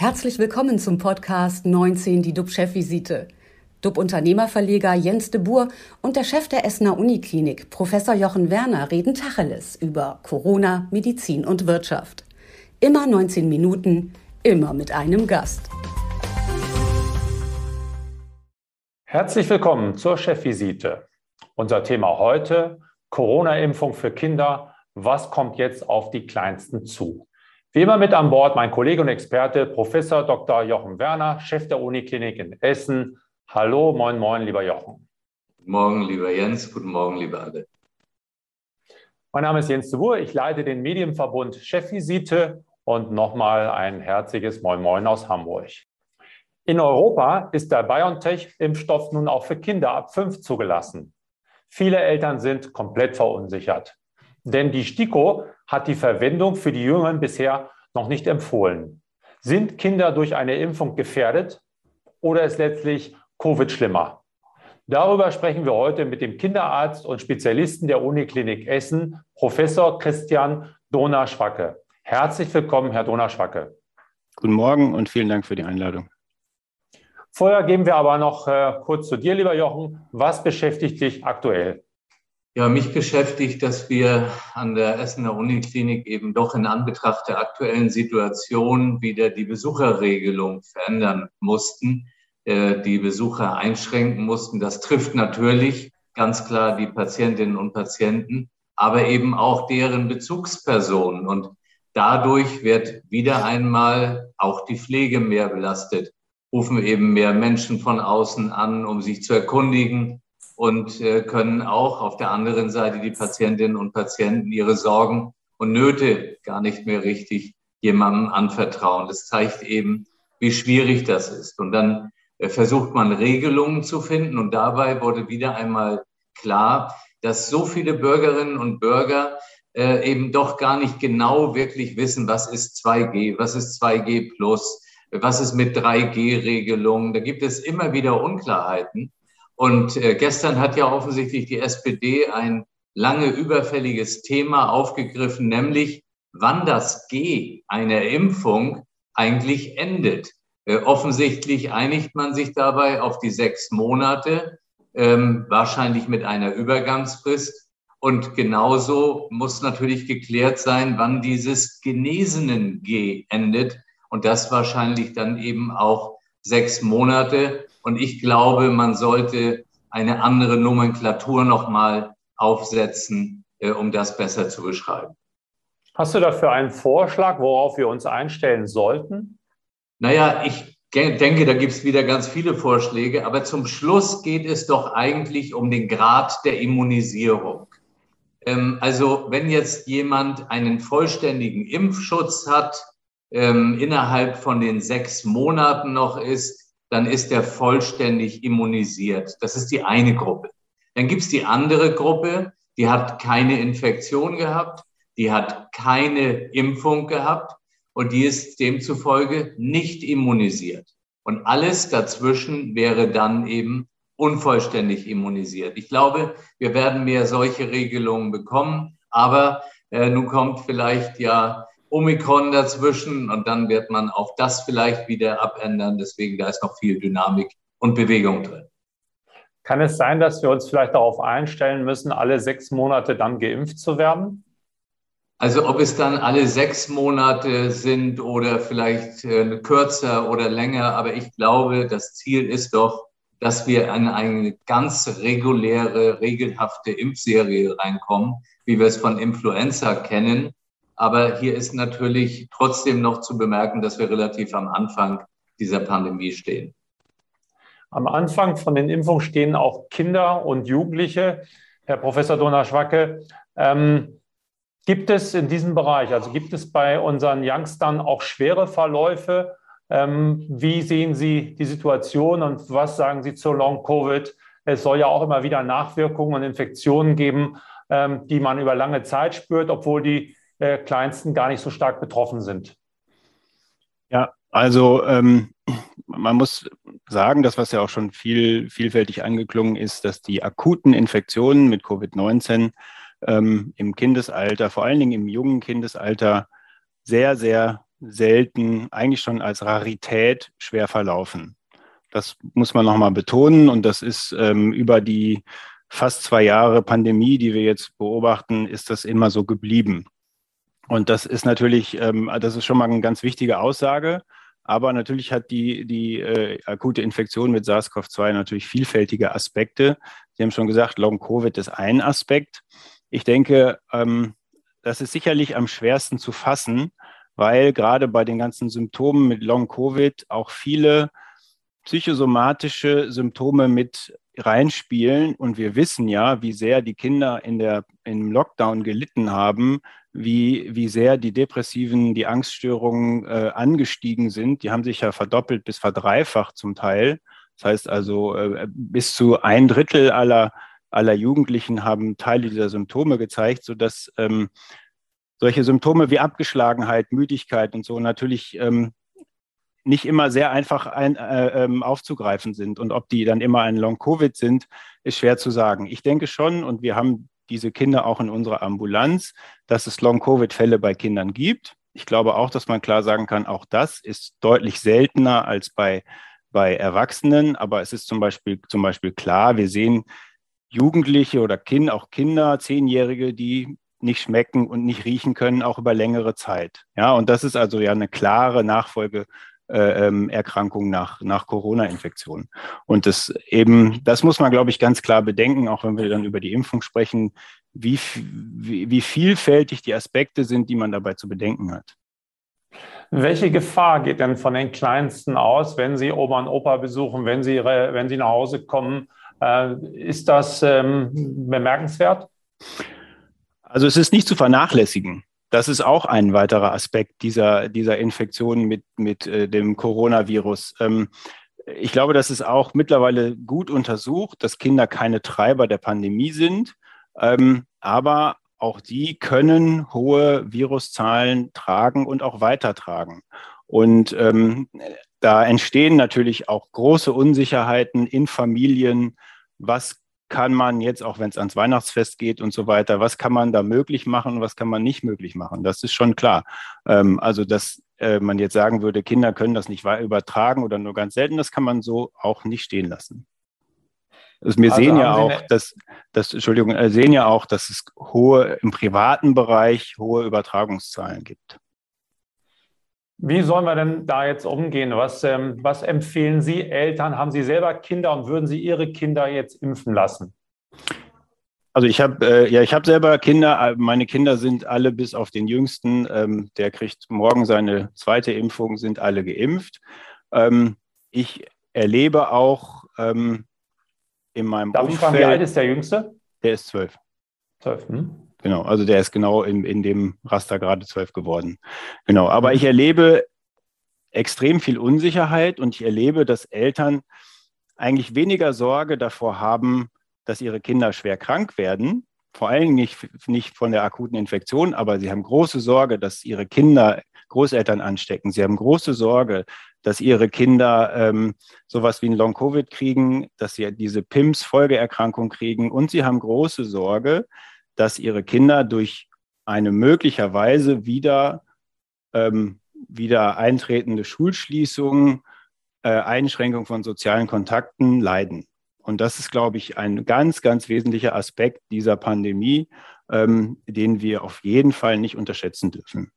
Herzlich willkommen zum Podcast 19, die DUB-Chefvisite. DUB-Unternehmerverleger Jens de Boer und der Chef der Essener Uniklinik, Professor Jochen Werner, reden Tacheles über Corona, Medizin und Wirtschaft. Immer 19 Minuten, immer mit einem Gast. Herzlich willkommen zur Chefvisite. Unser Thema heute, Corona-Impfung für Kinder. Was kommt jetzt auf die Kleinsten zu? Wie immer mit an Bord mein Kollege und Experte, Professor Dr. Jochen Werner, Chef der Uniklinik in Essen. Hallo, moin, moin, lieber Jochen. Guten Morgen, lieber Jens. Guten Morgen, liebe alle. Mein Name ist Jens de Wuhr. Ich leite den Medienverbund Chefvisite und nochmal ein herzliches Moin, moin aus Hamburg. In Europa ist der BioNTech-Impfstoff nun auch für Kinder ab fünf zugelassen. Viele Eltern sind komplett verunsichert. Denn die STIKO hat die Verwendung für die Jüngeren bisher noch nicht empfohlen. Sind Kinder durch eine Impfung gefährdet oder ist letztlich Covid schlimmer? Darüber sprechen wir heute mit dem Kinderarzt und Spezialisten der Uniklinik Essen, Professor Christian Donner-Schwacke. Herzlich willkommen, Herr Donner-Schwacke. Guten Morgen und vielen Dank für die Einladung. Vorher gehen wir aber noch äh, kurz zu dir, lieber Jochen. Was beschäftigt dich aktuell? Ja, mich beschäftigt, dass wir an der Essener Uniklinik eben doch in Anbetracht der aktuellen Situation wieder die Besucherregelung verändern mussten, äh, die Besucher einschränken mussten. Das trifft natürlich ganz klar die Patientinnen und Patienten, aber eben auch deren Bezugspersonen. Und dadurch wird wieder einmal auch die Pflege mehr belastet. Rufen eben mehr Menschen von außen an, um sich zu erkundigen, und äh, können auch auf der anderen Seite die Patientinnen und Patienten ihre Sorgen und Nöte gar nicht mehr richtig jemandem anvertrauen. Das zeigt eben, wie schwierig das ist. Und dann äh, versucht man Regelungen zu finden. Und dabei wurde wieder einmal klar, dass so viele Bürgerinnen und Bürger äh, eben doch gar nicht genau wirklich wissen, was ist 2G, was ist 2G plus, was ist mit 3G-Regelungen. Da gibt es immer wieder Unklarheiten. Und äh, gestern hat ja offensichtlich die SPD ein lange überfälliges Thema aufgegriffen, nämlich wann das G einer Impfung eigentlich endet. Äh, offensichtlich einigt man sich dabei auf die sechs Monate, ähm, wahrscheinlich mit einer Übergangsfrist. Und genauso muss natürlich geklärt sein, wann dieses genesenen G endet. Und das wahrscheinlich dann eben auch sechs Monate. Und ich glaube, man sollte eine andere Nomenklatur nochmal aufsetzen, äh, um das besser zu beschreiben. Hast du dafür einen Vorschlag, worauf wir uns einstellen sollten? Naja, ich denke, da gibt es wieder ganz viele Vorschläge, aber zum Schluss geht es doch eigentlich um den Grad der Immunisierung. Ähm, also wenn jetzt jemand einen vollständigen Impfschutz hat, ähm, innerhalb von den sechs Monaten noch ist, dann ist er vollständig immunisiert. Das ist die eine Gruppe. Dann gibt es die andere Gruppe, die hat keine Infektion gehabt, die hat keine Impfung gehabt und die ist demzufolge nicht immunisiert. Und alles dazwischen wäre dann eben unvollständig immunisiert. Ich glaube, wir werden mehr solche Regelungen bekommen, aber äh, nun kommt vielleicht ja Omikron dazwischen und dann wird man auch das vielleicht wieder abändern. Deswegen da ist noch viel Dynamik und Bewegung drin. Kann es sein, dass wir uns vielleicht darauf einstellen müssen, alle sechs Monate dann geimpft zu werden? Also ob es dann alle sechs Monate sind oder vielleicht äh, kürzer oder länger, aber ich glaube, das Ziel ist doch, dass wir an eine ganz reguläre, regelhafte Impfserie reinkommen, wie wir es von Influenza kennen. Aber hier ist natürlich trotzdem noch zu bemerken, dass wir relativ am Anfang dieser Pandemie stehen. Am Anfang von den Impfungen stehen auch Kinder und Jugendliche. Herr Professor Donner-Schwacke, ähm, gibt es in diesem Bereich, also gibt es bei unseren Youngstern auch schwere Verläufe? Ähm, wie sehen Sie die Situation und was sagen Sie zur Long-Covid? Es soll ja auch immer wieder Nachwirkungen und Infektionen geben, ähm, die man über lange Zeit spürt, obwohl die äh, Kleinsten gar nicht so stark betroffen sind? Ja, also ähm, man muss sagen, das, was ja auch schon viel, vielfältig angeklungen ist, dass die akuten Infektionen mit Covid-19 ähm, im Kindesalter, vor allen Dingen im jungen Kindesalter, sehr, sehr selten, eigentlich schon als Rarität schwer verlaufen. Das muss man nochmal betonen und das ist ähm, über die fast zwei Jahre Pandemie, die wir jetzt beobachten, ist das immer so geblieben. Und das ist natürlich, ähm, das ist schon mal eine ganz wichtige Aussage. Aber natürlich hat die, die äh, akute Infektion mit SARS-CoV-2 natürlich vielfältige Aspekte. Sie haben schon gesagt, Long-Covid ist ein Aspekt. Ich denke, ähm, das ist sicherlich am schwersten zu fassen, weil gerade bei den ganzen Symptomen mit Long-Covid auch viele psychosomatische Symptome mit reinspielen. Und wir wissen ja, wie sehr die Kinder in der, im Lockdown gelitten haben, wie, wie sehr die Depressiven, die Angststörungen äh, angestiegen sind. Die haben sich ja verdoppelt bis verdreifacht zum Teil. Das heißt also, äh, bis zu ein Drittel aller, aller Jugendlichen haben Teile dieser Symptome gezeigt, sodass ähm, solche Symptome wie Abgeschlagenheit, Müdigkeit und so natürlich ähm, nicht immer sehr einfach ein, äh, ähm, aufzugreifen sind. Und ob die dann immer ein Long-Covid sind, ist schwer zu sagen. Ich denke schon, und wir haben diese Kinder auch in unserer Ambulanz, dass es Long-Covid-Fälle bei Kindern gibt. Ich glaube auch, dass man klar sagen kann, auch das ist deutlich seltener als bei, bei Erwachsenen. Aber es ist zum Beispiel, zum Beispiel klar, wir sehen Jugendliche oder kind, auch Kinder, Zehnjährige, die nicht schmecken und nicht riechen können, auch über längere Zeit. Ja, und das ist also ja eine klare Nachfolge Erkrankung nach, nach Corona-Infektion. Und das eben, das muss man, glaube ich, ganz klar bedenken, auch wenn wir dann über die Impfung sprechen, wie, wie, wie vielfältig die Aspekte sind, die man dabei zu bedenken hat. Welche Gefahr geht denn von den Kleinsten aus, wenn sie Oma und Opa besuchen, wenn sie, wenn sie nach Hause kommen? Äh, ist das ähm, bemerkenswert? Also es ist nicht zu vernachlässigen. Das ist auch ein weiterer Aspekt dieser, dieser Infektion mit, mit äh, dem Coronavirus. Ähm, ich glaube, das ist auch mittlerweile gut untersucht, dass Kinder keine Treiber der Pandemie sind. Ähm, aber auch die können hohe Viruszahlen tragen und auch weitertragen. Und ähm, da entstehen natürlich auch große Unsicherheiten in Familien. Was kann man jetzt, auch wenn es ans Weihnachtsfest geht und so weiter, was kann man da möglich machen und was kann man nicht möglich machen? Das ist schon klar. Ähm, also, dass äh, man jetzt sagen würde, Kinder können das nicht übertragen oder nur ganz selten, das kann man so auch nicht stehen lassen. Also wir also sehen ja auch, dass, dass, Entschuldigung, äh, sehen ja auch, dass es hohe im privaten Bereich hohe Übertragungszahlen gibt. Wie sollen wir denn da jetzt umgehen? Was, ähm, was empfehlen Sie Eltern? Haben Sie selber Kinder und würden Sie Ihre Kinder jetzt impfen lassen? Also ich habe äh, ja, ich habe selber Kinder. Meine Kinder sind alle bis auf den Jüngsten. Ähm, der kriegt morgen seine zweite Impfung, sind alle geimpft. Ähm, ich erlebe auch ähm, in meinem Darf Umfeld. Darf ich fragen, wie alt ist der Jüngste? Der ist zwölf. Zwölf. Hm? Genau, also der ist genau in, in dem Raster gerade zwölf geworden. Genau, aber ich erlebe extrem viel Unsicherheit und ich erlebe, dass Eltern eigentlich weniger Sorge davor haben, dass ihre Kinder schwer krank werden. Vor allem nicht, nicht von der akuten Infektion, aber sie haben große Sorge, dass ihre Kinder Großeltern anstecken. Sie haben große Sorge, dass ihre Kinder ähm, sowas wie ein Long-Covid kriegen, dass sie diese PIMS-Folgeerkrankung kriegen. Und sie haben große Sorge, dass ihre Kinder durch eine möglicherweise wieder, ähm, wieder eintretende Schulschließung, äh, Einschränkung von sozialen Kontakten leiden. Und das ist, glaube ich, ein ganz, ganz wesentlicher Aspekt dieser Pandemie, ähm, den wir auf jeden Fall nicht unterschätzen dürfen.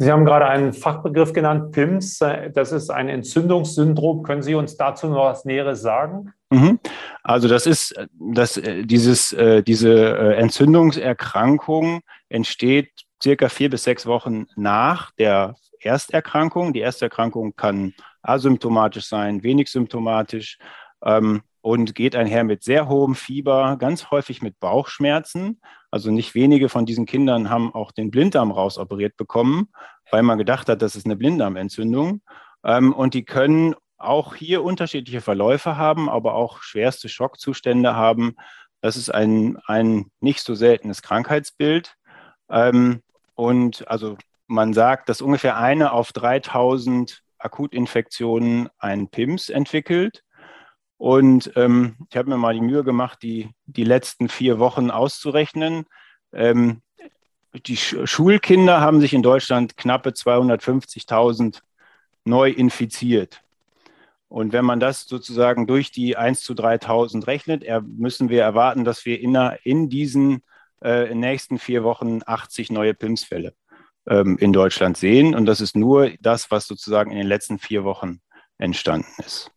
Sie haben gerade einen Fachbegriff genannt, PIMS. Das ist ein Entzündungssyndrom. Können Sie uns dazu noch was Näheres sagen? Mhm. Also das ist, das, äh, dieses, äh, diese äh, Entzündungserkrankung entsteht circa vier bis sechs Wochen nach der Ersterkrankung. Die Ersterkrankung kann asymptomatisch sein, wenig symptomatisch ähm, und geht einher mit sehr hohem Fieber, ganz häufig mit Bauchschmerzen. Also nicht wenige von diesen Kindern haben auch den Blinddarm rausoperiert bekommen, weil man gedacht hat, das ist eine Blinddarmentzündung. Ähm, und die können auch hier unterschiedliche Verläufe haben, aber auch schwerste Schockzustände haben. Das ist ein, ein nicht so seltenes Krankheitsbild. Ähm, und also man sagt, dass ungefähr eine auf 3000 Akutinfektionen einen PIMS entwickelt. Und ähm, ich habe mir mal die Mühe gemacht, die, die letzten vier Wochen auszurechnen. Ähm, die Schulkinder haben sich in Deutschland knappe 250.000 neu infiziert. Und wenn man das sozusagen durch die 1 zu 3000 rechnet, müssen wir erwarten, dass wir in, in diesen äh, nächsten vier Wochen 80 neue PIMS-Fälle ähm, in Deutschland sehen. Und das ist nur das, was sozusagen in den letzten vier Wochen entstanden ist.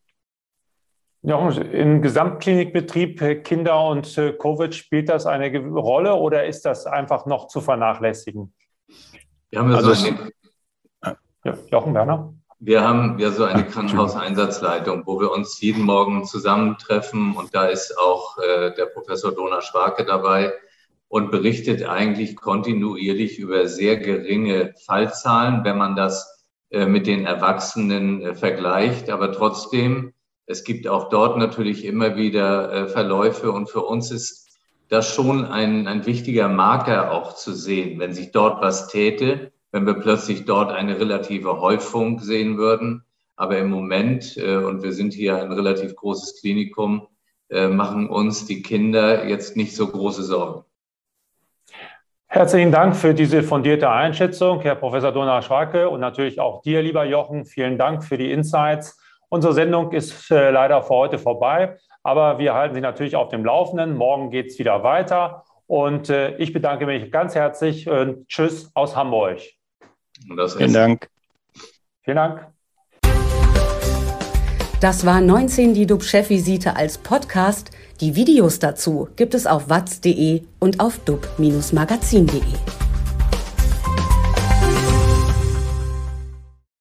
Ja, Im Gesamtklinikbetrieb äh, Kinder und äh, Covid spielt das eine Rolle oder ist das einfach noch zu vernachlässigen? Wir haben ja also so eine, ja, Jochen Werner. Wir haben ja so eine Krankenhauseinsatzleitung, wo wir uns jeden Morgen zusammentreffen und da ist auch äh, der Professor Dona Schwarke dabei und berichtet eigentlich kontinuierlich über sehr geringe Fallzahlen, wenn man das äh, mit den Erwachsenen äh, vergleicht. Aber trotzdem, es gibt auch dort natürlich immer wieder äh, Verläufe und für uns ist das schon ein, ein wichtiger Marker auch zu sehen, wenn sich dort was täte, wenn wir plötzlich dort eine relative Häufung sehen würden. Aber im Moment, und wir sind hier ein relativ großes Klinikum, machen uns die Kinder jetzt nicht so große Sorgen. Herzlichen Dank für diese fundierte Einschätzung, Herr Professor Donner Schwarke und natürlich auch dir, lieber Jochen. Vielen Dank für die Insights. Unsere Sendung ist äh, leider für heute vorbei, aber wir halten Sie natürlich auf dem Laufenden. Morgen geht es wieder weiter und äh, ich bedanke mich ganz herzlich und Tschüss aus Hamburg. Vielen Dank. Vielen Dank. Das war 19 die DUB-Chefvisite als Podcast. Die Videos dazu gibt es auf watz.de und auf dub-magazin.de.